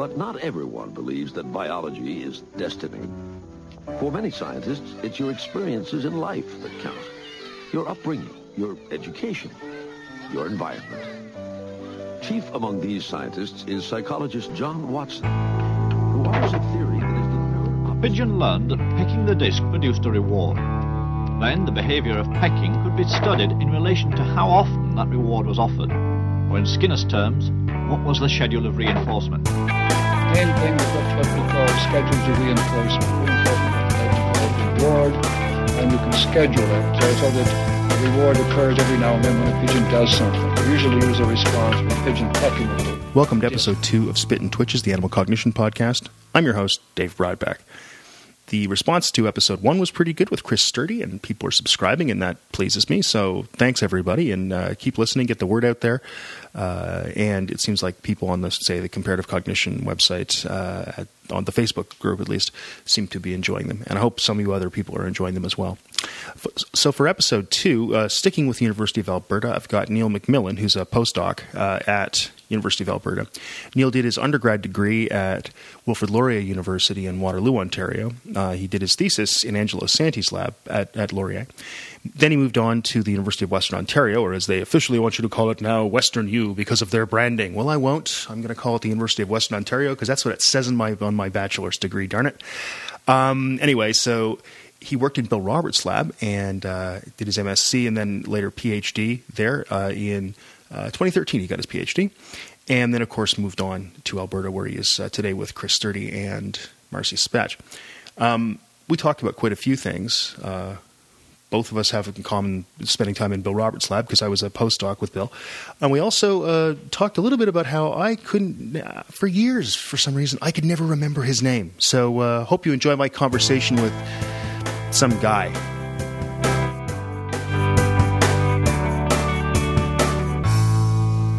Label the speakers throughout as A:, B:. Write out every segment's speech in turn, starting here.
A: But not everyone believes that biology is destiny. For many scientists, it's your experiences in life that count. Your upbringing, your education, your environment. Chief among these scientists is psychologist John Watson, who offers a theory that is the of
B: Pigeon learned that pecking the disc produced a reward. Then the behavior of pecking could be studied in relation to how often that reward was offered. Or in Skinner's terms, what was the schedule of reinforcement?
C: What we call reinforcement. Reward, and you can schedule it so that reward occurs every now and then when a pigeon does something. We usually use a response pigeon pecking.
D: Welcome to episode two of Spit and Twitches, the Animal Cognition Podcast. I'm your host, Dave Brodbeck. The response to episode one was pretty good with Chris Sturdy, and people are subscribing, and that pleases me. So thanks, everybody, and uh, keep listening, get the word out there. Uh, and it seems like people on the, say, the comparative cognition website, uh, at, on the Facebook group at least, seem to be enjoying them. And I hope some of you other people are enjoying them as well. So for episode two, uh, sticking with the University of Alberta, I've got Neil McMillan, who's a postdoc uh, at University of Alberta. Neil did his undergrad degree at Wilfrid Laurier University in Waterloo, Ontario. Uh, he did his thesis in Angelo Santi's lab at, at Laurier. Then he moved on to the University of Western Ontario, or as they officially want you to call it now, Western U, because of their branding. Well, I won't. I'm going to call it the University of Western Ontario because that's what it says in my on my bachelor's degree. Darn it. Um, anyway, so he worked in Bill Roberts' lab and uh, did his MSc and then later PhD there uh, in uh, 2013. He got his PhD, and then of course moved on to Alberta, where he is uh, today with Chris Sturdy and Marcy Spetch. Um, we talked about quite a few things. Uh, both of us have in common spending time in Bill Roberts' lab because I was a postdoc with Bill. And we also uh, talked a little bit about how I couldn't, uh, for years, for some reason, I could never remember his name. So uh, hope you enjoy my conversation with some guy.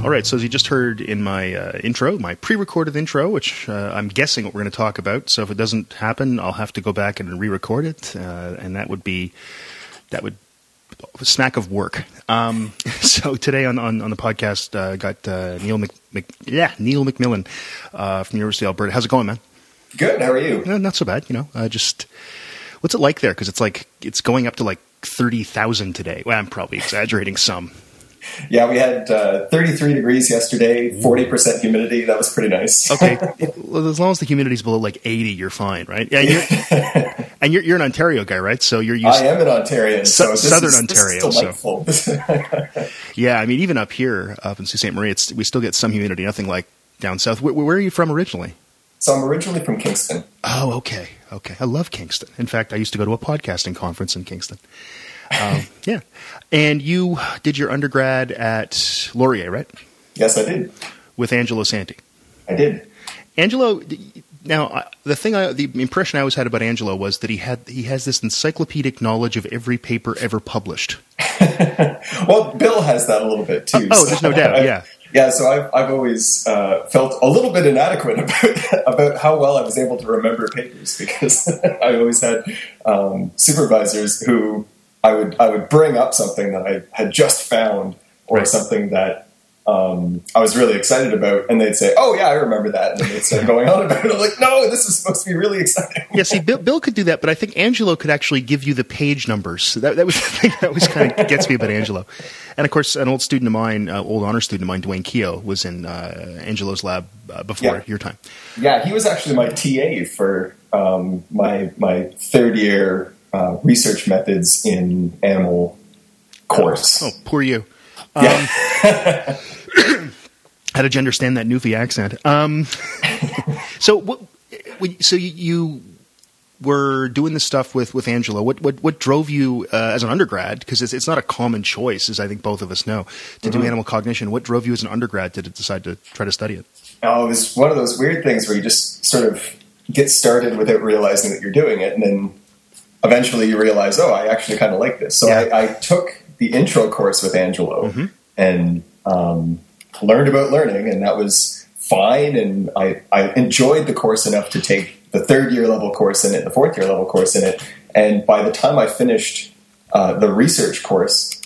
D: All right, so as you just heard in my uh, intro, my pre-recorded intro, which uh, I'm guessing what we're going to talk about. So if it doesn't happen, I'll have to go back and re-record it, uh, and that would be that would a snack of work. Um, so today on, on, on the podcast, uh, got uh, Neil Mc, Mc, yeah Neil McMillan uh, from University of Alberta. How's it going, man?
E: Good. How are you?
D: Uh, not so bad, you know. Uh, just what's it like there? Because it's like it's going up to like thirty thousand today. Well, I'm probably exaggerating some.
E: Yeah, we had uh, 33 degrees yesterday, 40% humidity. That was pretty nice.
D: Okay, well, as long as the humidity's below like eighty, you're fine, right? Yeah, you're, and you're you're an Ontario guy, right? So you're used.
E: I am an Ontarian, so
D: Southern
E: is,
D: Ontario, so- Yeah, I mean, even up here, up in Sault Ste. Marie, it's we still get some humidity. Nothing like down south. Where, where are you from originally?
E: so I'm originally from Kingston.
D: Oh, okay, okay. I love Kingston. In fact, I used to go to a podcasting conference in Kingston. Um, yeah, and you did your undergrad at Laurier, right?
E: Yes, I did.
D: With Angelo Santi.
E: I did.
D: Angelo. Now, the thing, I, the impression I always had about Angelo was that he had he has this encyclopedic knowledge of every paper ever published.
E: Well, Bill has that a little bit too.
D: Oh,
E: so
D: there's no doubt.
E: I-
D: Yeah.
E: Yeah, so I've, I've always uh, felt a little bit inadequate about, about how well I was able to remember papers because I always had um, supervisors who I would I would bring up something that I had just found or
D: Right.
E: something that um, I was really excited about, and they'd say, "Oh yeah, I remember that," and then they'd start going on about it. I'm like, "No, this is supposed to be really exciting."
D: Yeah, see, Bill, Bill could do that, but I think Angelo could actually give you the page numbers. So that, that was the thing that always kind of gets me about Angelo. And of course, an old student of mine, uh, old honor student of mine, Dwayne Keogh, was in uh, Angelo's lab uh, before
E: Yeah.
D: your time.
E: Yeah, he was actually my TA for um, my my third year uh, research methods in animal course.
D: Oh, poor you. Um,
E: Yeah.
D: How did you understand that Newfie accent? Um, so, what, so you, were doing this stuff with, with Angelo. What, what, what drove you uh, as an undergrad? Because it's, it's not a common choice, as I think both of us know, to do animal cognition. What drove you as an undergrad to decide to try to study it?
E: Oh, it was one of those weird things where you just sort of get started without realizing that you're doing it, and then eventually you realize, oh, I actually kind of like this. So
D: Yeah.
E: I, I took the intro course with Angelo and um, learned about learning, and that was fine. And I, I enjoyed the course enough to take the third year level course in it, the fourth year level course in it, and by the time I finished uh, the research course,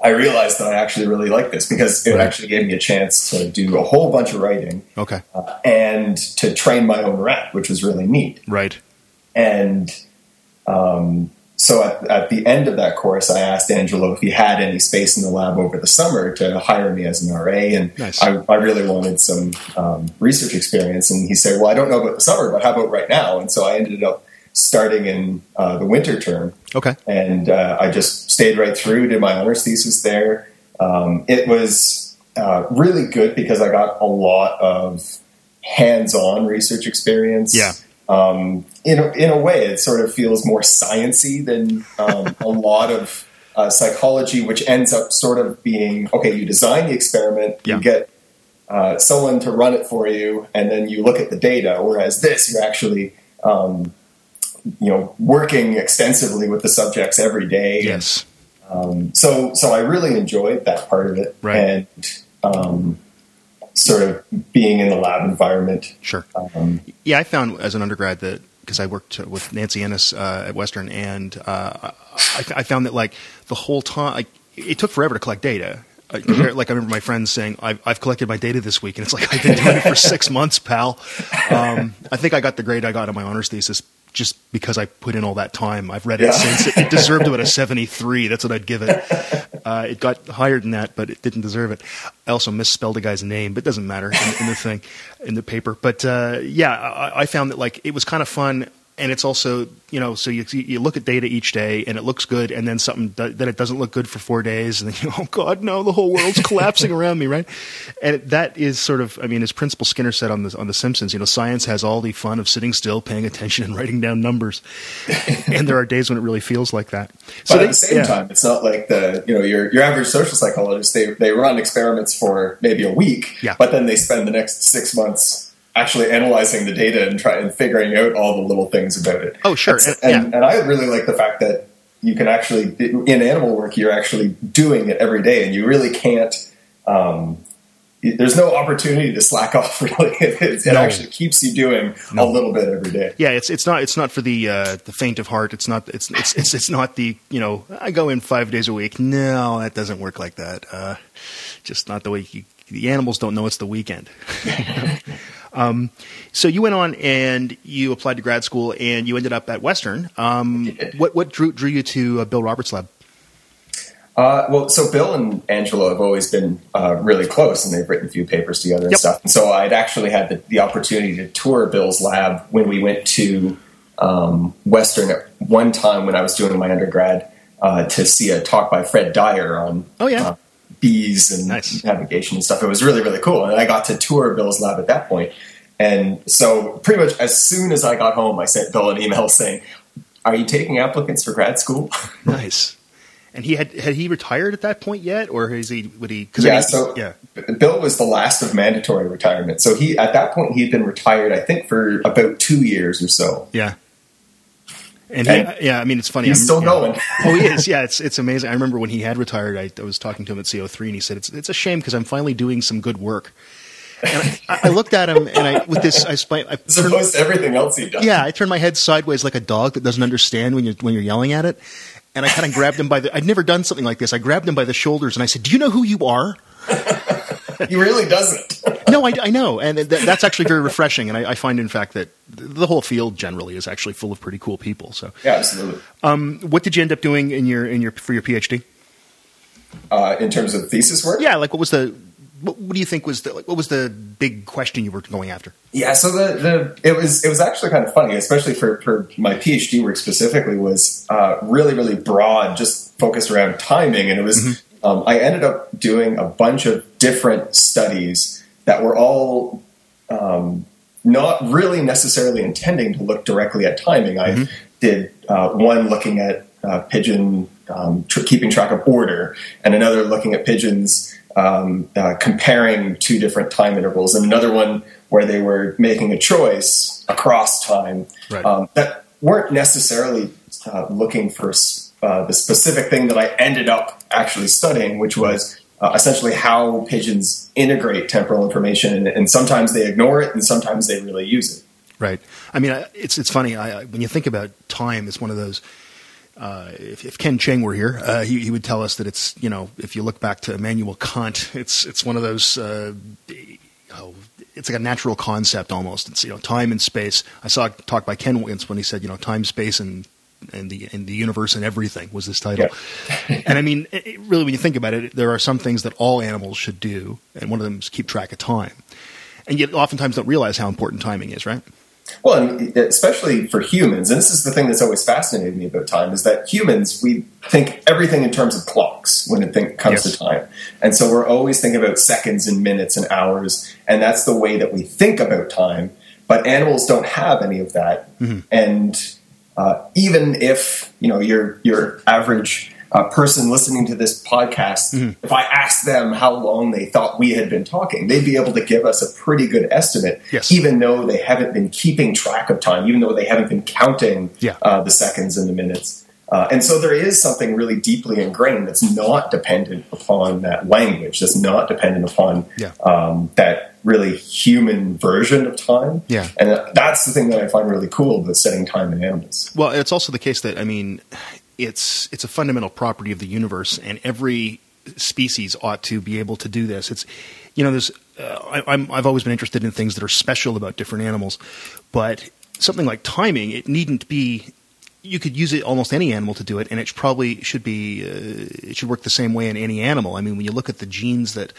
E: I realized that I actually really liked this because it
D: Right.
E: actually gave me a chance to do a whole bunch of writing
D: Okay.
E: uh, and to train my own rat, which was really neat.
D: Right.
E: And um, so at, at the end of that course, I asked Angelo if he had any space in the lab over the summer to hire me as an RA. And
D: Nice.
E: I, I really wanted some um, research experience. And he said, Well, I don't know about the summer, but how about right now? And so I ended up starting in uh, the winter term.
D: Okay.
E: And uh, I just stayed right through, did my honors thesis there. Um, it was uh, really good because I got a lot of hands on research experience
D: Yeah.
E: Um, in a, in a way, it sort of feels more sciency than um, a lot of uh, psychology, which ends up sort of being okay. You design the experiment,
D: Yeah.
E: you get uh, someone to run it for you, and then you look at the data. Whereas this, you're actually um, you know working extensively with the subjects every day.
D: Yes.
E: Um, so so I really enjoyed that part of it,
D: Right.
E: and um, sort of being in the lab environment.
D: Sure.
E: Um,
D: Yeah, I found as an undergrad that because I worked with Nancy Innis uh, at Western, and uh, I, I found that like the whole time, like it took forever to collect data. Uh, compared- Like I remember my friends saying, I've, "I've collected my data this week," and it's like I've been doing it for six months, pal. Um, I think I got the grade I got on my honors thesis just because I put in all that time. I've read it
E: Yeah.
D: since. It, it deserved about a seventy-three. That's what I'd give it. Uh, it got higher than that, but it didn't deserve it. I also misspelled a guy's name, but it doesn't matter in, in the thing, in the paper. But uh, yeah, I, I found that like it was kind of fun, and it's also you know, so you you look at data each day, and it looks good, and then something do, then it doesn't look good for four days, and then you oh god, no, the whole world's collapsing around me, right? And that is sort of, I mean, as Principal Skinner said on the on the Simpsons, you know, science has all the fun of sitting still, paying attention, and writing down numbers, and there are days when it really feels like that.
E: but
D: they-
E: at the same
D: yeah.
E: time, it's not like the you know your your average social psychologist. They they run experiments for maybe a week,
D: Yeah.
E: but then they spend the next six months actually analyzing the data and trying and figuring out all the little things about it.
D: Oh, sure. And-
E: and, and I really like the fact that you can actually in animal work you're actually doing it every day, and you really can't. Um, there's no opportunity to slack off. Really, it, it
D: No.
E: actually keeps you doing a little bit every day.
D: Yeah, it's it's not it's not for the uh, the faint of heart. It's not it's it's it's it's not the you know I go in five days a week. No, that doesn't work like that. Uh, just not the way you, the animals don't know it's the weekend. um, so you went on and you applied to grad school and you ended up at Western. Um, what what drew drew you to uh, Bill Roberts' lab?
E: Uh, well, so Bill and Angelo have always been uh, really close, and they've written a few papers together and
D: Yep.
E: stuff. And so I'd actually had the, the opportunity to tour Bill's lab when we went to um, Western at one time when I was doing my undergrad uh, to see a talk by Fred Dyer on
D: Oh, yeah.
E: Bees and
D: Nice.
E: navigation and stuff. It was really really cool, and I got to tour Bill's lab at that point. And so, pretty much as soon as I got home, I sent Bill an email saying, "Are you taking applicants for grad school?"
D: Nice. And he had had he retired at that point yet, or is he would he? Cause
E: yeah,
D: mean,
E: so
D: yeah,
E: Bill was the last of mandatory retirement. So he at that point he'd been retired, I think, for about two years or so.
D: yeah. And, he,
E: And uh,
D: yeah, I mean, it's funny.
E: He's
D: I'm-
E: still going.
D: oh, he is. Yeah, it's it's amazing. I remember when he had retired. I, I was talking to him at CO3, and he said, "It's it's a shame because I'm finally doing some good work." And I, I looked at him, and I with this, I, I turned,
E: everything else he does.
D: yeah, I turned my head sideways like a dog that doesn't understand when you're when you're yelling at it. And I kind of grabbed him by the. I'd never done something like this. I grabbed him by the shoulders, and I said, "Do you know who you are?"
E: He really doesn't.
D: No, I, I know, and th- that's actually very refreshing. And I, I find, in fact, that the whole field generally is actually full of pretty cool people. So,
E: yeah, absolutely.
D: what did you end up doing in your in your for your PhD?
E: Uh, in terms of thesis work,
D: Yeah, like what was the what, what do you think was the like, what was the big question you were going after?
E: Yeah, so the, the it was it was actually kind of funny, especially for, for my PhD work specifically, was uh, really really broad, just focused around timing, and it was um, I ended up doing a bunch of different studies that were all um, not really necessarily intending to look directly at timing. I did uh, one looking at uh, pigeon um, tr- keeping track of order, and another looking at pigeons um, uh, comparing two different time intervals, and another one where they were making a choice across time
D: Right.
E: um, that weren't necessarily uh, looking for uh, the specific thing that I ended up actually studying, which was uh, essentially how pigeons integrate temporal information, and, and sometimes they ignore it, and sometimes they really use it.
D: Right. I mean, it's it's funny I, when you think about time. It's one of those uh, if, if Ken Cheng were here, uh, he, he would tell us that it's you know if you look back to Immanuel Kant, it's it's one of those. Uh, oh, it's like a natural concept almost. It's you know time and space. I saw a talk by Ken once when he said you know time, space, and and the and the universe and everything was this title.
E: Yeah.
D: and I mean, it, really, when you think about it, there are some things that all animals should do, and one of them is keep track of time. And yet, oftentimes, don't realize how important timing is. Right?
E: Well, and uh, especially for humans, and this is the thing that's always fascinated me about time, is that humans, we think everything in terms of clocks when it think, comes
D: Yes.
E: to time. And so we're always thinking about seconds and minutes and hours, and that's the way that we think about time. But animals don't have any of that. Mm-hmm. And uh, even if, you know, your, your average uh, person listening to this podcast, if I asked them how long they thought we had been talking, they'd be able to give us a pretty good estimate,
D: Yes.
E: even though they haven't been keeping track of time, even though they haven't been counting
D: Yeah.
E: uh, the seconds and the minutes. Uh, and so there is something really deeply ingrained that's not dependent upon that language, that's not dependent upon
D: Yeah.
E: um, that really human version of time.
D: Yeah.
E: And that's the thing that I find really cool about setting time in animals.
D: Well, it's also the case that I mean, it's it's a fundamental property of the universe, and every species ought to be able to do this. It's you know, there's uh, I, I'm I've always been interested in things that are special about different animals, but something like timing, it needn't be. You could use it almost any animal to do it, and it probably should be uh, it should work the same way in any animal. I mean, when you look at the genes that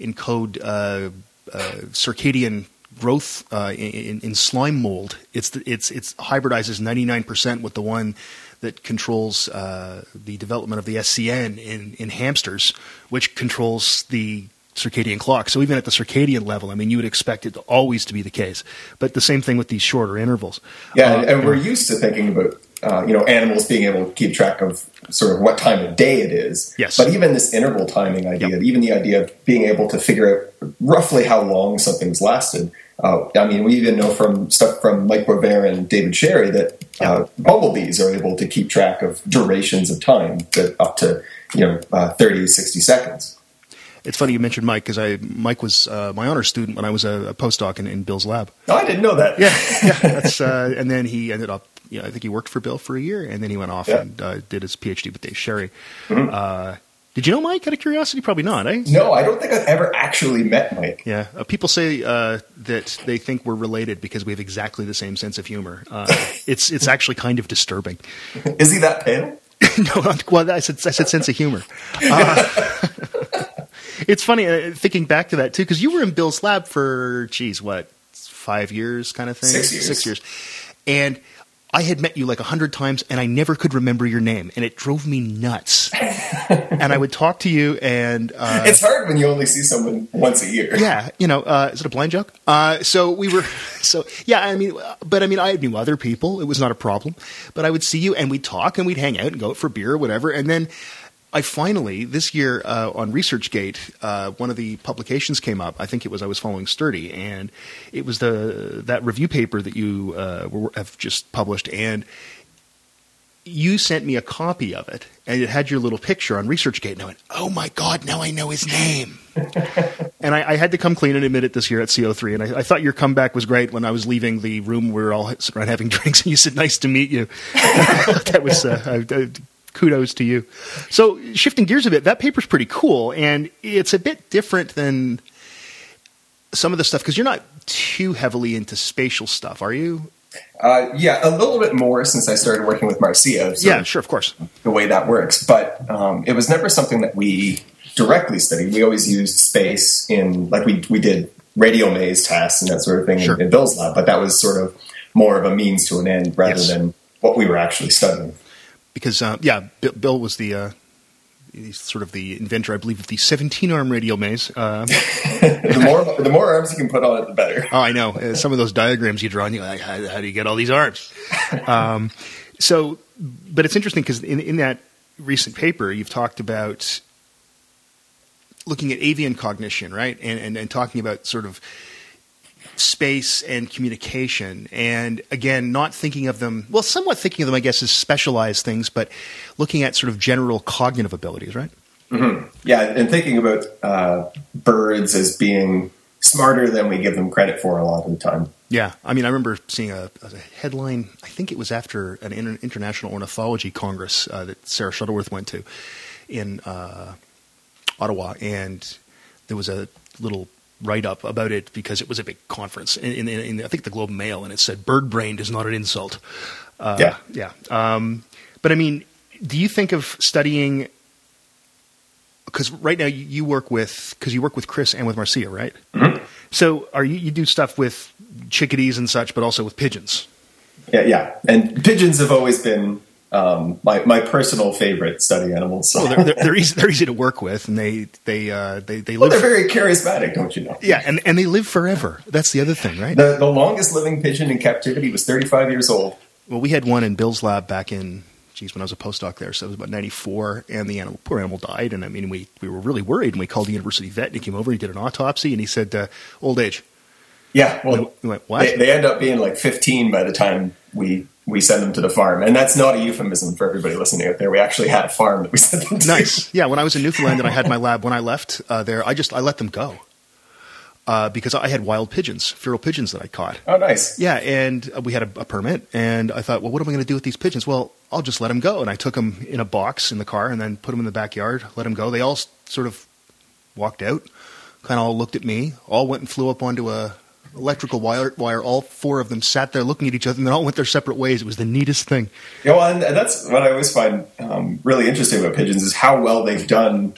D: encode uh, circadian growth uh, in, in slime mold, it's the, it's it's hybridizes ninety nine percent with the one that controls uh, the development of the SCN in, in hamsters, which controls the circadian clock. So even at the circadian level, I mean, you would expect it always to be the case. But the same thing with these shorter intervals.
E: Yeah,
D: Uh,
E: and we're used to thinking about uh, you know animals being able to keep track of sort of what time of day it is.
D: Yes.
E: But even this interval timing idea,
D: Yep.
E: even the idea of being able to figure out roughly how long something's lasted. Uh, I mean, we even know from stuff from Mike Boisvert and David Sherry that uh, bumblebees are able to keep track of durations of time that up to you know uh, 30, 60 seconds.
D: It's funny you mentioned Mike because I Mike was uh, my honor student when I was a, a postdoc in, in Bill's lab.
E: Oh, I didn't know that.
D: Yeah, yeah. That's uh, and then he ended up. Yeah, I think he worked for Bill for a year, and then he went off
E: Yeah.
D: and uh, did his PhD with Dave Sherry. Uh, did you know Mike? Out of curiosity, probably not. Eh?
E: No, I don't think I've ever actually met Mike.
D: Yeah, uh, people say uh, that they think we're related because we have exactly the same sense of humor. Uh, it's it's actually kind of disturbing.
E: Is he that pale?
D: no, not- well, I said I said sense of humor. Uh, it's funny uh, thinking back to that too because you were in Bill's lab for geez, what five years, kind of thing.
E: Six years.
D: Six years, and. I had met you like a hundred times, and I never could remember your name, and it drove me nuts. and I would talk to you, and uh,
E: it's hard when you only see someone once a year.
D: yeah, you know, uh, is it a blind joke? Uh, so we were, so yeah, I mean, but I mean, I knew other people. It was not a problem. But I would see you and we'd talk and we'd hang out and go out for beer or whatever. And then I finally, this year uh, on ResearchGate, uh, one of the publications came up. I think it was I was following Sturdy, and it was the that review paper that you uh, were, have just published. And you sent me a copy of it, and it had your little picture on ResearchGate. And I went, "Oh my god, now I know his name." and I, I had to come clean and admit it this year at CO3. And I, I thought your comeback was great when I was leaving the room. We were all sitting around having drinks, and you said, "Nice to meet you." that was uh, uh, kudos to you. So shifting gears a bit, that paper's pretty cool, and it's a bit different than some of the stuff because you're not too heavily into spatial stuff, are you?
E: Uh, yeah, a little bit more since I started working with Marcia. so
D: yeah, sure, of course.
E: The way that works, but um, it was never something that we directly studied. We always used space in like we we did radial maze tests and that sort of thing
D: Sure.
E: in, in Bill's lab, but that was sort of more of a means to an end rather
D: Yes.
E: than what we were actually studying.
D: Because uh, yeah, Bill, Bill was the uh, sort of the inventor, I believe, of the 17 arm radial maze. Uh,
E: the more the more arms you can put on it, the better.
D: oh, I know uh, some of those diagrams you draw, and you're like, how, how do you get all these arms? um, so, but it's interesting because in, in that recent paper, you've talked about looking at avian cognition, right, and, and and talking about sort of space and communication and again not thinking of them well somewhat thinking of them i guess as specialized things but looking at sort of general cognitive abilities right
E: Yeah, and thinking about uh, birds as being smarter than we give them credit for a lot of the time.
D: Yeah, I mean, I remember seeing a, a headline. I think it was after an inter- international ornithology congress uh, that Sarah Shettleworth went to in uh, Ottawa, and there was a little write up about it because it was a big conference in, in, in, I think the Globe Mail, and it said "bird brained is not an insult." Uh,
E: Yeah.
D: yeah. Um, but I mean, do you think of studying? Because right now you, work with because you work with Chris and with Marcia, right? So are you you do stuff with chickadees and such, but also with pigeons?
E: Yeah, yeah. And pigeons have always been um, my my personal favorite study animals. So.
D: Well, they're, they're, they're easy they're easy to work with, and they they uh, they they
E: Well,
D: live.
E: they're very charismatic, don't you know?
D: yeah, and and they live forever. That's the other thing, right?
E: The, the longest living pigeon in captivity was 35 years old.
D: Well, we had one in Bill's lab back in, geez, when I was a postdoc there. So it was about 94, and the animal, poor animal died. And I mean, we, we were really worried, and we called the university vet, and he came over, he did an autopsy, and he said, uh, old age.
E: Yeah, well,
D: We went,
E: they, they end up being like 15 by the time we we send them to the farm, and that's not a euphemism for everybody listening out there. We actually had a farm that we sent them to.
D: nice. Yeah, when I was in Newfoundland and I had my lab, when I left uh, there, I just, I let them go. Uh, because I had wild pigeons, feral pigeons that I caught.
E: Oh, nice.
D: Yeah, and uh, we had a, a permit, and I thought, well, what am I going to do with these pigeons? Well, I'll just let them go, and I took them in a box in the car, and then put them in the backyard, let them go. They all s- sort of walked out, kind of all looked at me, all went and flew up onto a electrical wire. Wire. All four of them sat there looking at each other, and they all went their separate ways. It was the neatest thing.
E: Yeah, well, and that's what I always find um, really interesting about pigeons is how well they've done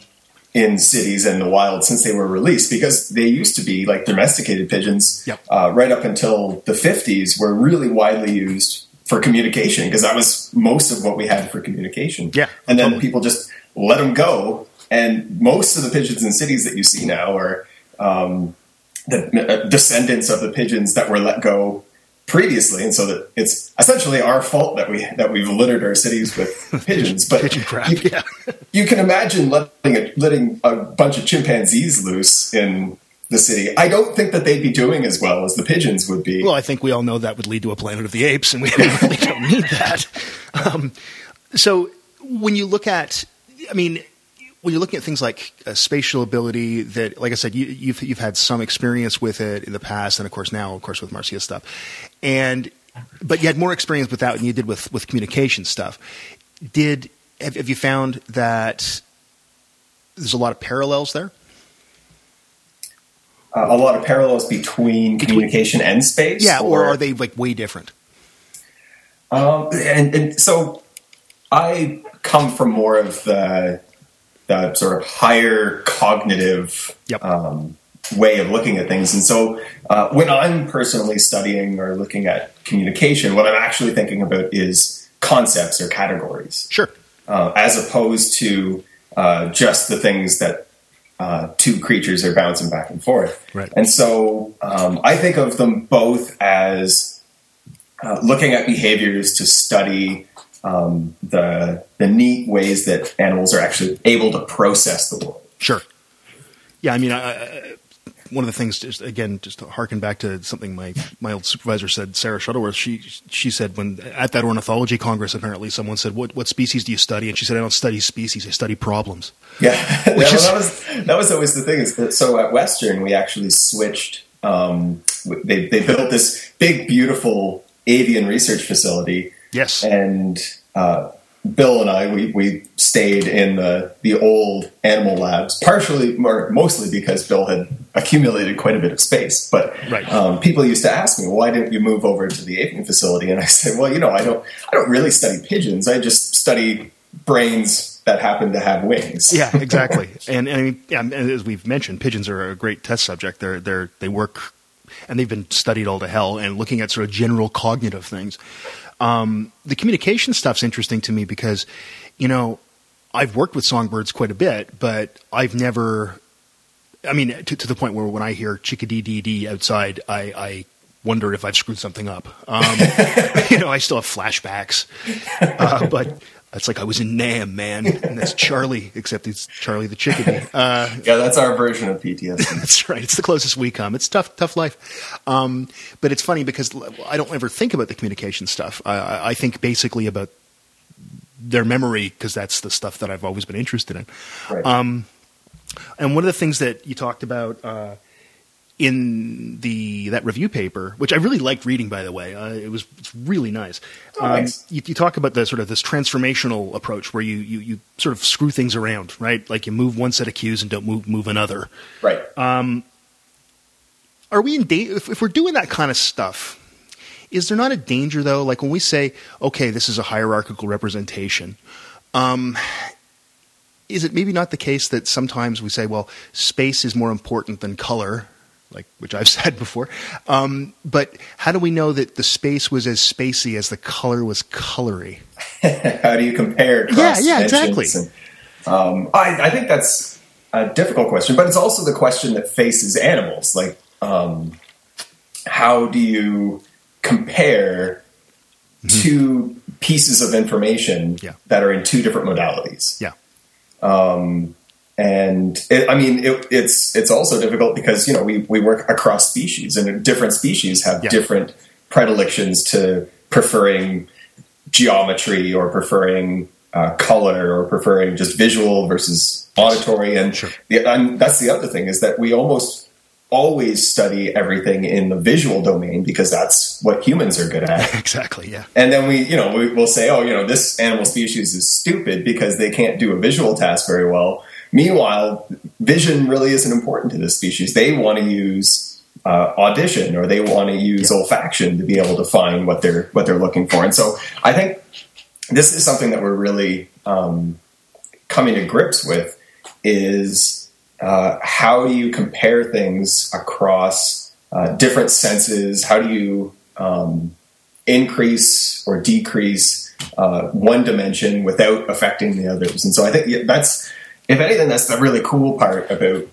E: in cities and the wild since they were released. Because they used to be like domesticated pigeons,
D: Yep.
E: uh, right up until the '50s, were really widely used for communication because that was most of what we had for communication.
D: Yeah,
E: and then
D: totally.
E: people just let them go, and most of the pigeons in cities that you see now are. Um, the uh, descendants of the pigeons that were let go previously, and so that it's essentially our fault that we that we've littered our cities with pigeons. But
D: Pigeon crap.
E: you,
D: Yeah.
E: you can imagine letting a, letting a bunch of chimpanzees loose in the city. I don't think that they'd be doing as well as the pigeons would be.
D: Well, I think we all know that would lead to a Planet of the Apes, and we really don't need that. Um, so when you look at, I mean, when you're looking at things like uh, spatial ability, that, like I said, you, you've you've had some experience with it in the past, and of course now, of course, with Marcia stuff, and but you had more experience with that than you did with with communication stuff. Did have, have you found that there's a lot of parallels there?
E: uh, a lot of parallels between, communication and space.
D: Yeah, or are they like way different?
E: Um, and, and so I come from more of the, the sort of higher cognitive
D: Yep.
E: um, way of looking at things. And so uh, when I'm personally studying or looking at communication, what I'm actually thinking about is concepts or categories,
D: Sure.
E: uh, as opposed to uh, just the things that uh, two creatures are bouncing back and forth.
D: Right.
E: And so um, I think of them both as uh, looking at behaviors to study um, the the neat ways that animals are actually able to process the world.
D: Sure. Yeah, I mean, I, I, one of the things, just again, just to harken back to something my my old supervisor said, Sarah Shettleworth. She she said when at that ornithology congress, apparently someone said, "What what species do you study?" And she said, "I don't study species. I study problems."
E: Yeah, Yeah, well, that was that was always the thing. Is that, so at Western we actually switched. Um, they they built this big, beautiful avian research facility,
D: Yes.
E: and uh, Bill and I we, we stayed in the the old animal labs, partially or mostly because Bill had accumulated quite a bit of space. But
D: Right.
E: um, people used to ask me, "Why didn't you move over to the avian facility?" And I said, "Well, you know, I don't I don't really study pigeons. I just study brains that happen to have wings."
D: Yeah, exactly. and, and I mean, and as we've mentioned, pigeons are a great test subject. They're they're they work, and they've been studied all to hell. And looking at sort of general cognitive things, um, the communication stuff's interesting to me because, you know, I've worked with songbirds quite a bit, but I've never. I mean, to, to the point where when I hear chickadee dee dee outside, I, I wonder if I've screwed something up. Um, you know, I still have flashbacks, uh, but it's like I was in Nam, man, and that's Charlie, except it's Charlie the chickadee. Uh,
E: Yeah, that's our version of PTSD.
D: that's right. It's the closest we come. It's tough, tough life. Um, but it's funny because I don't ever think about the communication stuff. I- I, I think basically about their memory because that's the stuff that I've always been interested in.
E: Right.
D: Um, and one of the things that you talked about uh, in the that review paper, which I really liked reading, by the way. Uh, it was it's really nice.
E: Oh,
D: um,
E: thanks.
D: you, you talk about the sort of this transformational approach where you, you you sort of screw things around, right? Like you move one set of cues and don't move move another.
E: Right.
D: Are we in danger if, if we're doing that kind of stuff? Is there not a danger though? Like when we say, okay, this is a hierarchical representation. Um, is it maybe not the case that sometimes we say, well, space is more important than color, like which I've said before. Um, but how do we know that the space was as spacey as the color was colory?
E: How do you compare?
D: Yeah, yeah, exactly.
E: And, um, I, I think that's a difficult question, but it's also the question that faces animals. Like, um, how do you compare two pieces of information
D: Mm-hmm. Yeah.
E: that are in two different modalities?
D: Yeah.
E: And it, I mean it, it's it's also difficult because you know we we work across species and different species have
D: Yeah.
E: different predilections to preferring geometry or preferring uh, color or preferring just visual versus auditory and,
D: Sure.
E: the, and that's the other thing is that we almost always study everything in the visual domain because that's what humans are good at
D: Exactly. Yeah.
E: and then we, you know, we, we'll say, oh, you know, this animal species is stupid because they can't do a visual task very well. Meanwhile, vision really isn't important to this species. They want to use uh, audition or they want to use olfaction to be able to find what they're what they're looking for. And so, I think this is something that we're really um, coming to grips with is uh, how do you compare things across uh, different senses? How do you um, increase or decrease uh, one dimension without affecting the others. And so I think yeah, that's, if anything, that's the really cool part about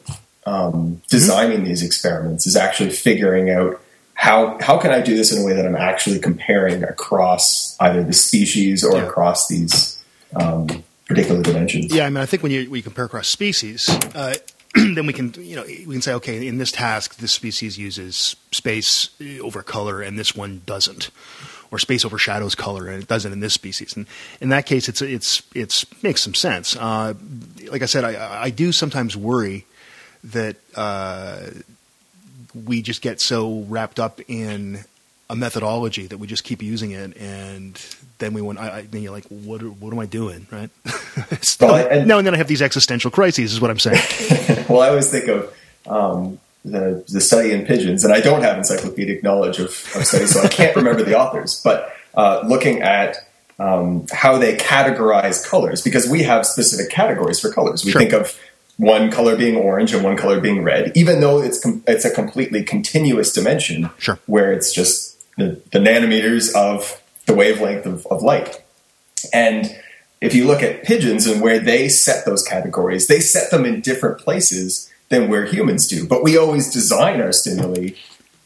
E: um, designing these experiments is actually figuring out how how can I do this in a way that I'm actually comparing across either the species or
D: Yeah.
E: across these um, particular dimensions.
D: Yeah, I mean, I think when you we compare across species, uh, then we can you know we can say, okay, in this task, this species uses space over color, and this one doesn't, or space overshadows color, and it doesn't in this species. And in that case, it's it's it's makes some sense. Uh, like I said, I, I do sometimes worry that uh, we just get so wrapped up in a methodology that we just keep using it, and then we want. I, I, then you're like, what? What am I doing? Right?
E: Well, I- and-
D: no, and then I have these existential crises. Is what I'm saying.
E: well, I always think of um, the the study in pigeons, and I don't have encyclopedic knowledge of, of studies, so I can't remember the authors. But uh, looking at um, how they categorize colors, because we have specific categories for colors. We
D: Sure.
E: think of one color being orange and one color being red, even though it's com- it's a completely continuous dimension,
D: Sure.
E: where it's just the, the nanometers of the wavelength of, of light. And if you look at pigeons and where they set those categories, they set them in different places than where humans do. But we always design our stimuli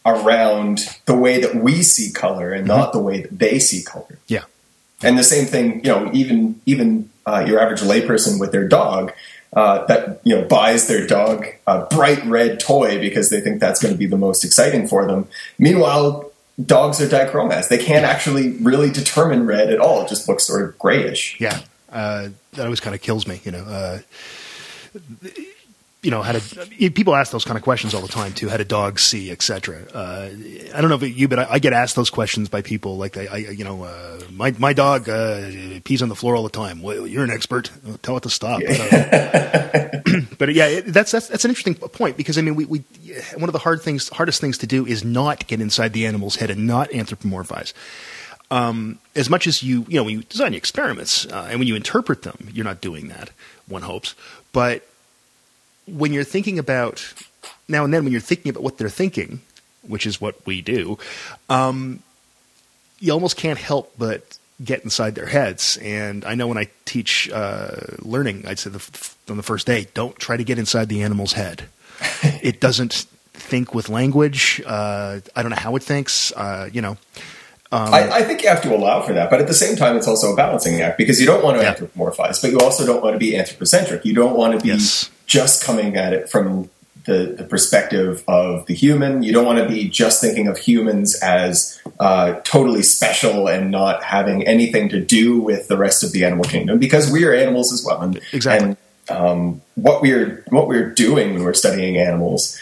E: around the way that we see color and not the way that they see color.
D: yeah.
E: And the same thing, you know, even even uh, your average layperson with their dog uh, that you know buys their dog a bright red toy because they think that's going to be the most exciting for them. Meanwhile, dogs are dichromats; they can't actually really determine red at all. It just looks sort of grayish.
D: Yeah, uh, that always kind of kills me. You know, uh, you know, how to people ask those kind of questions all the time too. How do dogs see, etc. Uh, I don't know about you, but I, I get asked those questions by people. Like, I, I you know, uh, my my dog uh, pees on the floor all the time. Well, you're an expert. Tell it to stop. Uh, but yeah, it, that's that's that's an interesting point because I mean, we, we one of the hard things, hardest things to do is not get inside the animal's head and not anthropomorphize as much as you, you know, when you design your experiments uh, and when you interpret them, you're not doing that, one hopes. But when you're thinking about, now and then, when you're thinking about what they're thinking, which is what we do, um, you almost can't help but get inside their heads. And I know when I teach uh, learning, I'd say the, on the first day, don't try to get inside the animal's head. it doesn't think with language. Uh, I don't know how it thinks. Uh, you know,
E: I, I think you have to allow for that, but at the same time, it's also a balancing act because you don't want to
D: Yeah.
E: anthropomorphize, but you also don't want to be anthropocentric. You don't want to be
D: Yes.
E: Just coming at it from the, the perspective of the human. You don't want to be just thinking of humans as uh, totally special and not having anything to do with the rest of the animal kingdom because we are animals as well. And,
D: Exactly.
E: And um, what we're what we're doing when we're studying animals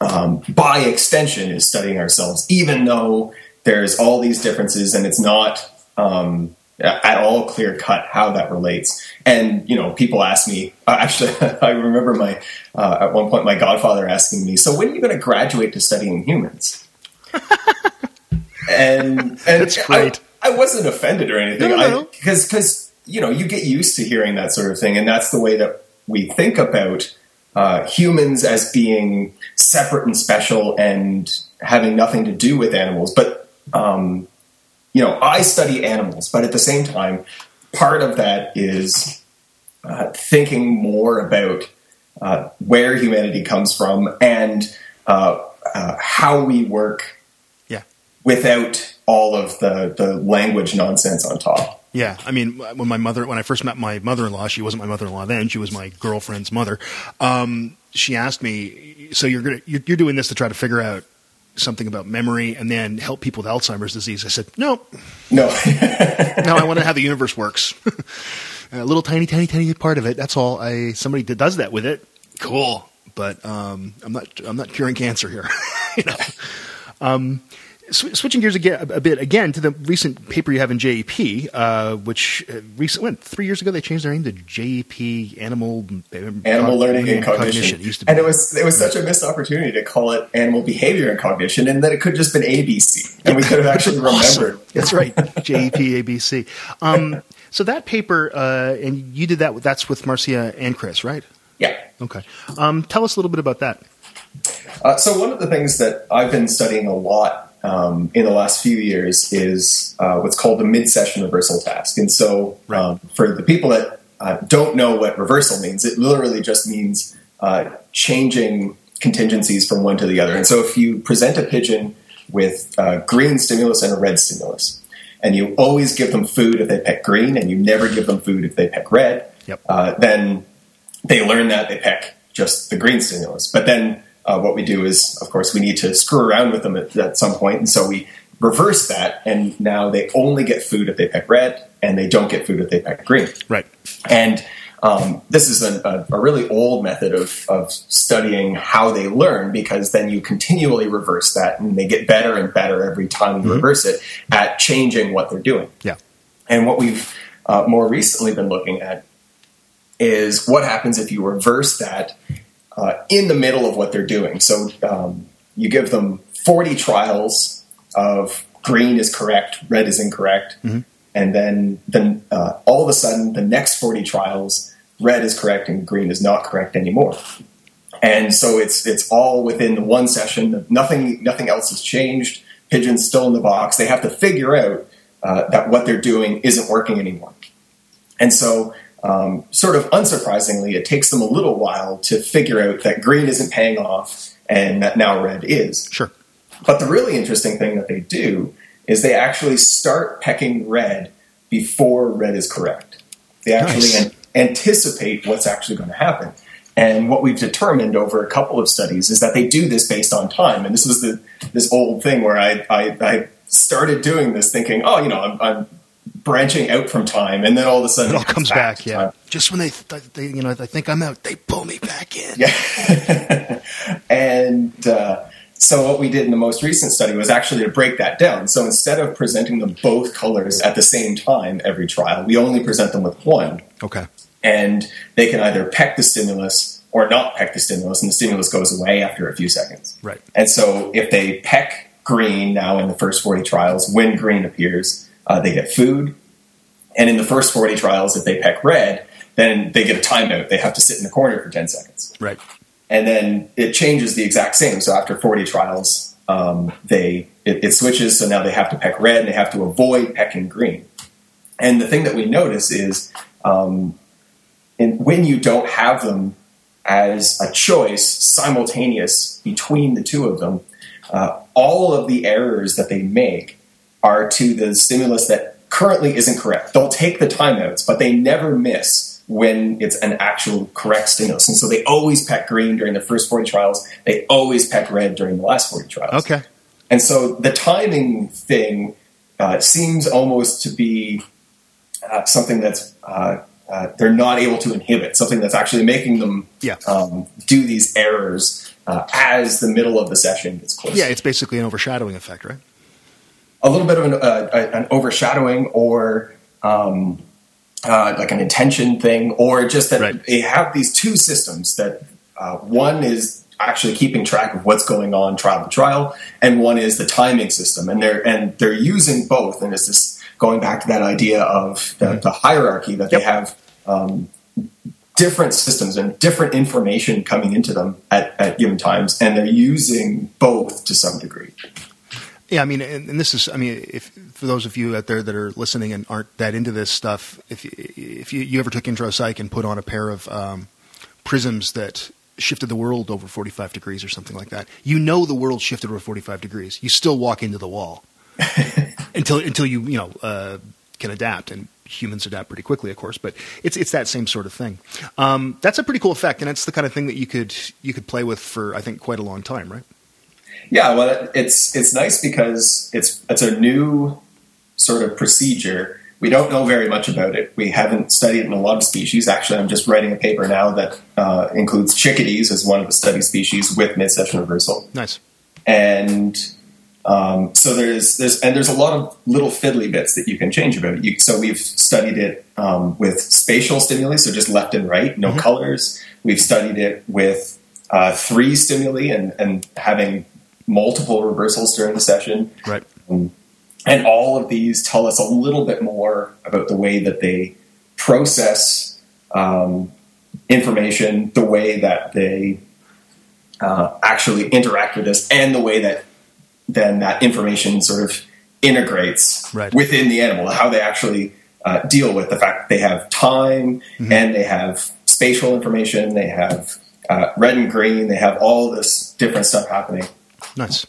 E: um, by extension, is studying ourselves, even though there's all these differences and it's not um, at all clear cut how that relates. And you know, people ask me. Uh, actually, I remember my uh, at one point my godfather asking me, "So when are you going to graduate to studying humans?" and and. I, I wasn't offended or anything. Because because you know you get used to hearing that sort of thing, and that's the way that we think about uh, humans as being separate and special and having nothing to do with animals. But um, you know, I study animals, but at the same time, part of that is uh, thinking more about uh, where humanity comes from and uh, uh, how we work
D: Yeah.
E: without all of the, the language nonsense on top.
D: Yeah, I mean, when my mother, when I first met my mother-in-law, she wasn't my mother-in-law then; she was my girlfriend's mother. Um, she asked me, "So you're gonna, you're, you're doing this to try to figure out something about memory and then help people with Alzheimer's disease?" I said, "No,
E: No,
D: no, I want to know how the universe works. a little tiny, tiny, tiny part of it. That's all. I somebody that does that with it, cool. But um, I'm not, I'm not curing cancer here. you know." Um, sw- switching gears again, a bit again to the recent paper you have in JEP, uh, which uh, recent when three years ago they changed their name to JEP Animal
E: animal learning and cognition.
D: It used to be
E: and it was it was such a missed opportunity to call it animal behavior and cognition, and that it could just been ABC, and we could have actually
D: Awesome.
E: remembered.
D: That's right, JEP ABC. Um, so that paper, uh, and you did that. That's with Marcia and Chris, right?
E: Yeah.
D: Okay. Um, tell us a little bit about that.
E: Uh, so one of the things that I've been studying a lot um, in the last few years is uh, what's called the mid-session reversal task. And so, um, for the people that uh, don't know what reversal means, it literally just means uh, changing contingencies from one to the other. And so, if you present a pigeon with a green stimulus and a red stimulus, and you always give them food if they pick green, and you never give them food if they pick red,
D: Yep.
E: uh, then they learn that they pick just the green stimulus. But then uh, what we do is, of course, we need to screw around with them at, at some point, and so we reverse that, and now they only get food if they pick red, and they don't get food if they pick green.
D: Right.
E: And um, this is a, a, a really old method of, of studying how they learn because then you continually reverse that, and they get better and better every time you reverse it at changing what they're doing.
D: Yeah.
E: And what we've uh, more recently been looking at is what happens if you reverse that uh, in the middle of what they're doing. So um, you give them 40 trials of green is correct, red is incorrect, and then then uh, all of a sudden the next 40 trials, red is correct and green is not correct anymore. And so it's it's all within the one session. Nothing nothing else has changed. Pigeons still in the box. They have to figure out uh, that what they're doing isn't working anymore. And so, um, sort of unsurprisingly, it takes them a little while to figure out that green isn't paying off and that now red is.
D: Sure.
E: But the really interesting thing that they do is they actually start pecking red before red is correct. They actually
D: Nice.
E: an- anticipate what's actually going to happen. And what we've determined over a couple of studies is that they do this based on time. And this was the this old thing where I I, I started doing this thinking, oh, you know, I'm, I'm branching out from time, and then all of a sudden
D: It all comes back.
E: to
D: Yeah.
E: time.
D: Just when they, th- they, you know, they think I'm out, they pull me back in.
E: Yeah. and uh, so what we did in the most recent study was actually to break that down. So instead of presenting them both colors at the same time every trial, we only present them with one.
D: Okay.
E: And they can either peck the stimulus or not peck the stimulus, and the stimulus goes away after a few seconds.
D: Right.
E: And so if they peck green now in the first 40 trials, when green appears, uh, they get food. And in the first 40 trials, if they peck red, then they get a timeout. They have to sit in the corner for 10 seconds
D: Right.
E: and then it changes the exact same. So after 40 trials, um, they it, it switches. So now they have to peck red and they have to avoid pecking green. And the thing that we notice is, um, in, when you don't have them as a choice simultaneous between the two of them, uh, all of the errors that they make are to the stimulus that currently isn't correct. They'll take the timeouts, but they never miss when it's an actual correct stimulus. And so they always peck green during the first 40 trials. They always peck red during the last 40 trials.
D: Okay.
E: And so the timing thing uh, seems almost to be uh, something that's uh, uh, they're not able to inhibit, something that's actually making them
D: Yeah.
E: um, do these errors uh, as the middle of the session gets closer.
D: Yeah, it's basically an overshadowing effect, right?
E: A little bit of an, uh, an overshadowing or um, uh, like an intention thing, or just that
D: Right.
E: they have these two systems that uh, one is actually keeping track of what's going on trial to trial, and one is the timing system, and they're and they're using both, and it's this going back to that idea of the, the hierarchy that
D: Yep.
E: they have. Um, different systems and different information coming into them at, at given times, and they're using both to some degree.
D: Yeah, I mean, and, and this is, I mean, if for those of you out there that are listening and aren't that into this stuff, if if you, you ever took intro psych and put on a pair of um, prisms that shifted the world over 45 degrees or something like that, you know the world shifted over 45 degrees. You still walk into the wall until until you you know uh, can adapt and humans adapt pretty quickly of course but it's it's that same sort of thing um, that's a pretty cool effect and it's the kind of thing that you could you could play with for i think quite a long time right
E: Yeah, well, it's it's nice because it's it's a new sort of procedure. We don't know very much about it. We haven't studied it in a lot of species. Actually, I'm just writing a paper now that uh, includes chickadees as one of the study species with mid-session reversal,
D: nice
E: and um, so there's there's and there's a lot of little fiddly bits that you can change about it. You, so we've studied it um, with spatial stimuli, so just left and right, no colors. We've studied it with uh, three stimuli and, and having multiple reversals during the session.
D: right
E: And all of these tell us a little bit more about the way that they process um, information, the way that they uh, actually interact with us, and the way that then that information sort of integrates
D: Right.
E: within the animal, how they actually uh, deal with the fact that they have time and they have spatial information, they have uh, red and green, they have all this different stuff happening.
D: Nice.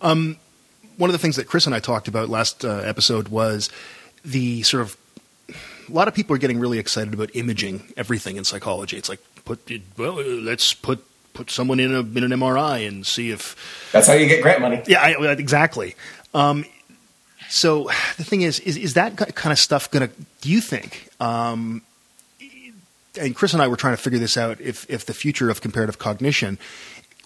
D: Um, one of the things that Chris and I talked about last uh, episode was the sort of. A lot of people are getting really excited about imaging everything in psychology. It's like put well, let's put put someone in a in an MRI and see if
E: That's how you get grant money.
D: yeah, I, exactly. Um, so the thing is, is is that kind of stuff going to? Do you think? Um, and Chris and I were trying to figure this out. If if the future of comparative cognition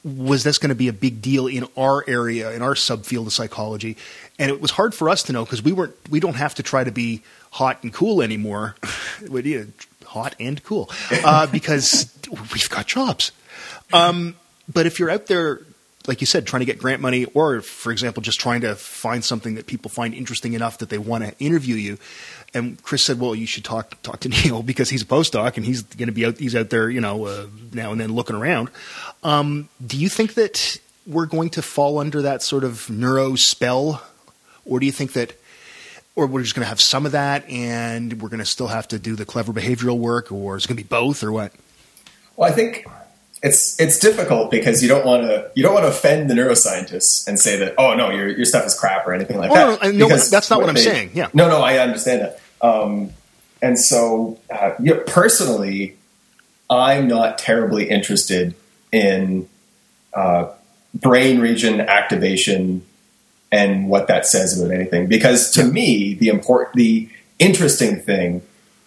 D: was this going to be a big deal in our area, in our subfield of psychology, and it was hard for us to know because we weren't. We don't have to try to be hot and cool anymore. We hot and cool uh, because we've got jobs. Um, but if you're out there, like you said, trying to get grant money, or for example, just trying to find something that people find interesting enough that they want to interview you, and Chris said, "Well, you should talk talk to Neil because he's a postdoc and he's going to be out. He's out there, you know, uh, now and then looking around." Um, do you think that we're going to fall under that sort of neuro spell, or do you think that? Or we're just going to have some of that, and we're going to still have to do the clever behavioral work, or is it going to be both, or what?
E: Well, I think it's it's difficult because you don't want to you don't want to offend the neuroscientists and say that oh no your your stuff is crap or anything like
D: Oh,
E: that.
D: no, no, that's not what I'm
E: they-
D: saying, yeah.
E: No, no, I understand that. Um, and so, uh, yeah, personally, I'm not terribly interested in uh, brain region activation and what that says about anything because to me the important the interesting thing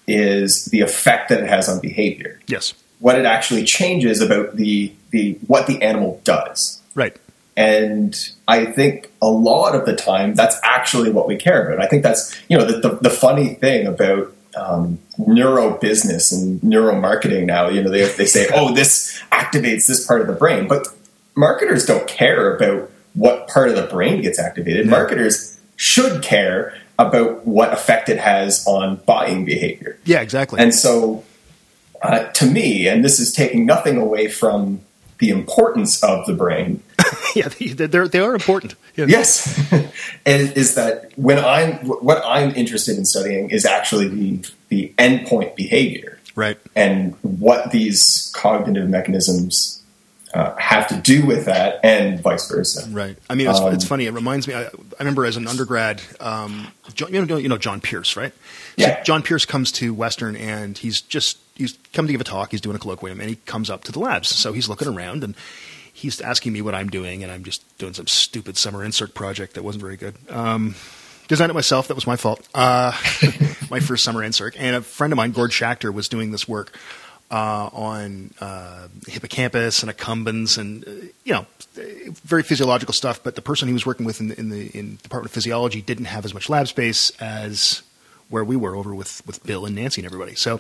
E: is the effect that it has on behavior
D: Yes,
E: what it actually changes about the the what the animal does.
D: right.
E: And I think a lot of the time that's actually what we care about. I think that's you know the the, the funny thing about um, neuro business and neuromarketing now. You know they they say oh this activates this part of the brain, but marketers don't care about what part of the brain gets activated. Marketers should care about what effect it has on buying behavior.
D: Yeah, exactly.
E: And so, uh, to me, and this is taking nothing away from the importance of the brain,
D: yeah, they, they're they are important. Yeah.
E: yes, is, is that when I'm what I'm interested in studying is actually the the endpoint behavior
D: Right.
E: and what these cognitive mechanisms uh, have to do with that, and vice versa.
D: Right. I mean, it's,
E: Um,
D: it's funny. It reminds me. I, I remember as an undergrad, um, John, you know, you know John Pearce, right?
E: Yeah.
D: So John Pearce comes to Western, and he's just he's come to give a talk. He's doing a colloquium, and he comes up to the labs. So he's looking around, and he's asking me what I'm doing, and I'm just doing some stupid summer NSERC project that wasn't very good. Um, designed it myself. That was my fault. Uh, my first summer NSERC, and a friend of mine, Gord Schachter, was doing this work uh, on uh, hippocampus and accumbens and uh, you know very physiological stuff. But the person he was working with in the, in the in Department of Physiology didn't have as much lab space as where we were over with with Bill and Nancy and everybody. So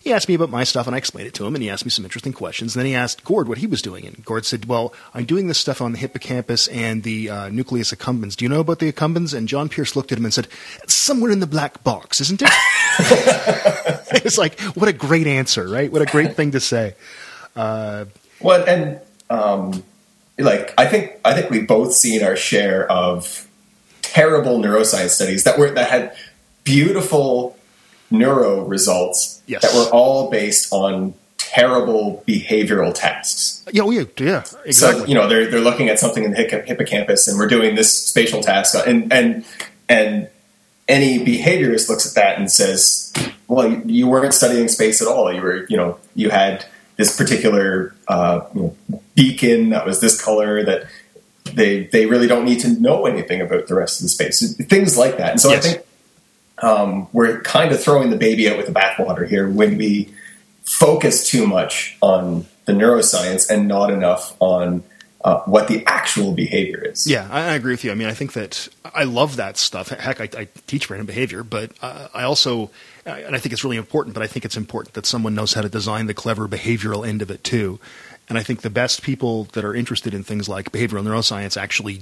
D: he asked me about my stuff and I explained it to him and he asked me some interesting questions. And then he asked Gord what he was doing. And Gord said, Well, I'm doing this stuff on the hippocampus and the uh, nucleus accumbens. Do you know about the accumbens? And John Pearce looked at him and said, Somewhere in the black box, isn't it? it was like, what a great answer, right? What a great thing to say. Uh,
E: well, and um, like I think I think we've both seen our share of terrible neuroscience studies that were that had beautiful neuro results
D: Yes.
E: that were all based on terrible behavioral tasks.
D: yeah, oh, yeah, yeah,
E: So you know they're they're looking at something in the hippocampus, and we're doing this spatial task, and and and any behaviorist looks at that and says, "Well, you, you weren't studying space at all. You were, you know, you had this particular uh, you know, beacon that was this color that." They, they really don't need to know anything about the rest of the space, things like that. And so
D: Yes.
E: I think um, we're kind of throwing the baby out with the bathwater here when we focus too much on the neuroscience and not enough on uh, what the actual behavior is.
D: Yeah, I, I agree with you. I mean, I think that I love that stuff. Heck, I, I teach brain and behavior, but I also, and I think it's really important. But I think it's important that someone knows how to design the clever behavioral end of it too. And I think the best people that are interested in things like behavioral neuroscience actually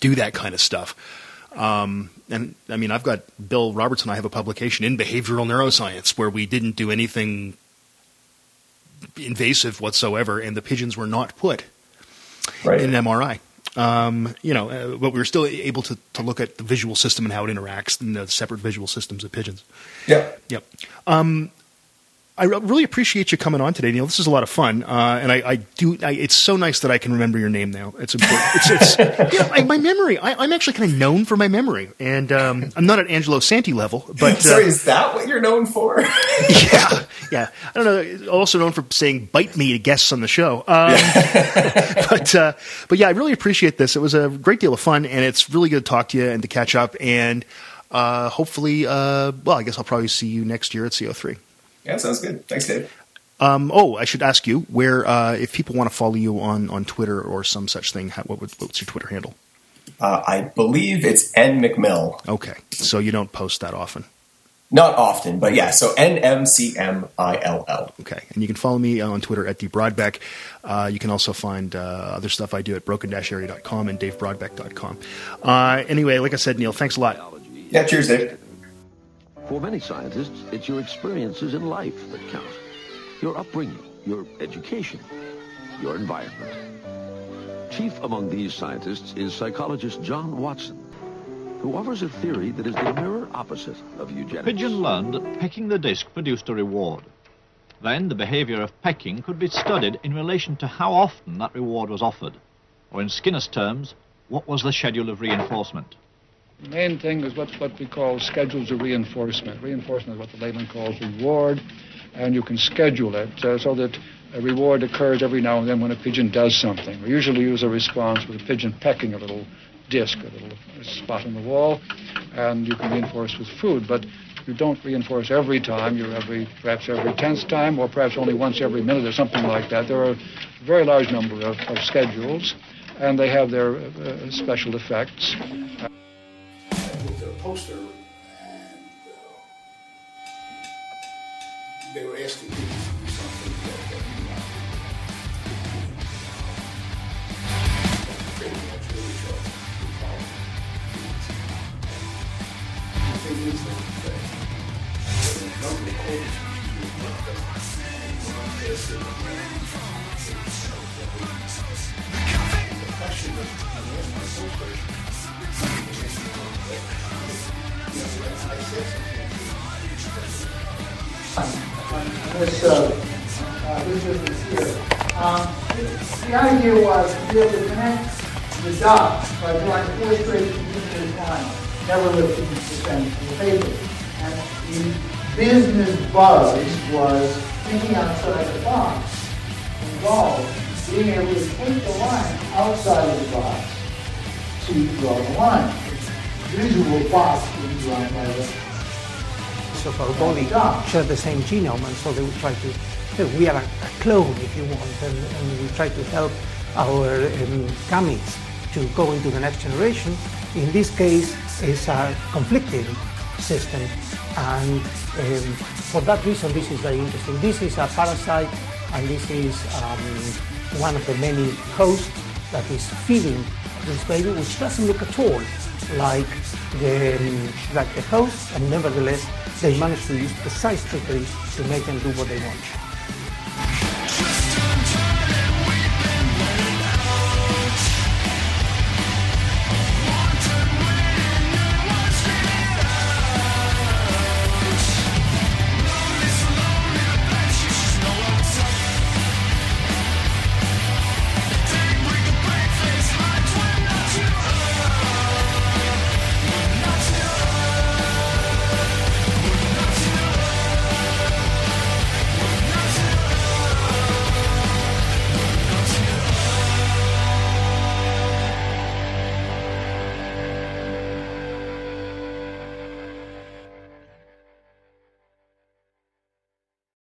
D: do that kind of stuff. Um, and I mean, I've got Bill Roberts and I have a publication in behavioral neuroscience where we didn't do anything invasive whatsoever, and the pigeons were not put
E: Right.
D: in an MRI. Um, you know, uh, but we were still able to, to look at the visual system and how it interacts in the separate visual systems of pigeons.
E: yeah.
D: Yep. Um, I really appreciate you coming on today, Neil. This is a lot of fun, uh, and I, I do. I, it's so nice that I can remember your name now. It's important. It's, it's you know, I, my memory. I, I'm actually kind of known for my memory, and um, I'm not at Angelo Santi level, but uh,
E: Sorry, is that what you're known for?
D: yeah, yeah. I don't know. Also known for saying "bite me" to guests on the show. Um, but uh, but yeah, I really appreciate this. It was a great deal of fun, and it's really good to talk to you and to catch up. And uh, hopefully, uh, well, I guess I'll probably see you next year at CO3.
E: Yeah, sounds good. Thanks, Dave.
D: Um, oh, I should ask you where uh, if people want to follow you on, on Twitter or some such thing. How, what, would- what's your Twitter handle?
E: Uh, I believe it's N McMill.
D: Okay, so you don't post that often.
E: Not often, but yeah. So N M C M I L L.
D: Okay, and you can follow me on Twitter at dbrodbeck. Uh, you can also find uh, other stuff I do at broken-area.com and davebrodbeck.com. Uh, anyway, like I said, Neil, thanks a lot.
E: Yeah, cheers, Dave.
A: For many scientists, it's your experiences in life that count. Your upbringing, your education, your environment. Chief among these scientists is psychologist John Watson, who offers a theory that is the mirror opposite of eugenics.
B: Pigeon learned that pecking the disc produced a reward. Then the behavior of pecking could be studied in relation to how often that reward was offered. Or in Skinner's terms, what was the schedule of reinforcement?
C: The main thing is what, what we call schedules of reinforcement. Reinforcement is what the layman calls reward, and you can schedule it uh, so that a reward occurs every now and then when a pigeon does something. We usually use a response with a pigeon pecking a little disc, a little spot on the wall, and you can reinforce with food. But you don't reinforce every time. You every perhaps every tenth time, or perhaps only once every minute, or something like that. There are a very large number of, of schedules, and they have their uh, special effects.
F: Poster, and uh, they were asking me to do something that, that you know, pretty much really short. The thing is that, that comes to quotas, the question
G: this, uh, uh, this business here. Um, the idea was to be able to connect the dots by drawing straight continuous lines, never lifting the percentage of the. And the business buzz was thinking outside the box. Involved. Being able to take the line outside of the box to draw the line. Visual box being drawn by the
H: of our body share the same genome, and so they would try to we are a, a clone, if you want, and, and, we try to help our um, gametes to go into the next generation. In this case, it's a conflicting system, and um, for that reason, this is very interesting. This is a parasite, and this is um, one of the many hosts that is feeding this baby, which doesn't look at all like the, um, like the host, and nevertheless, they manage to use precise trickery to make them do what they want.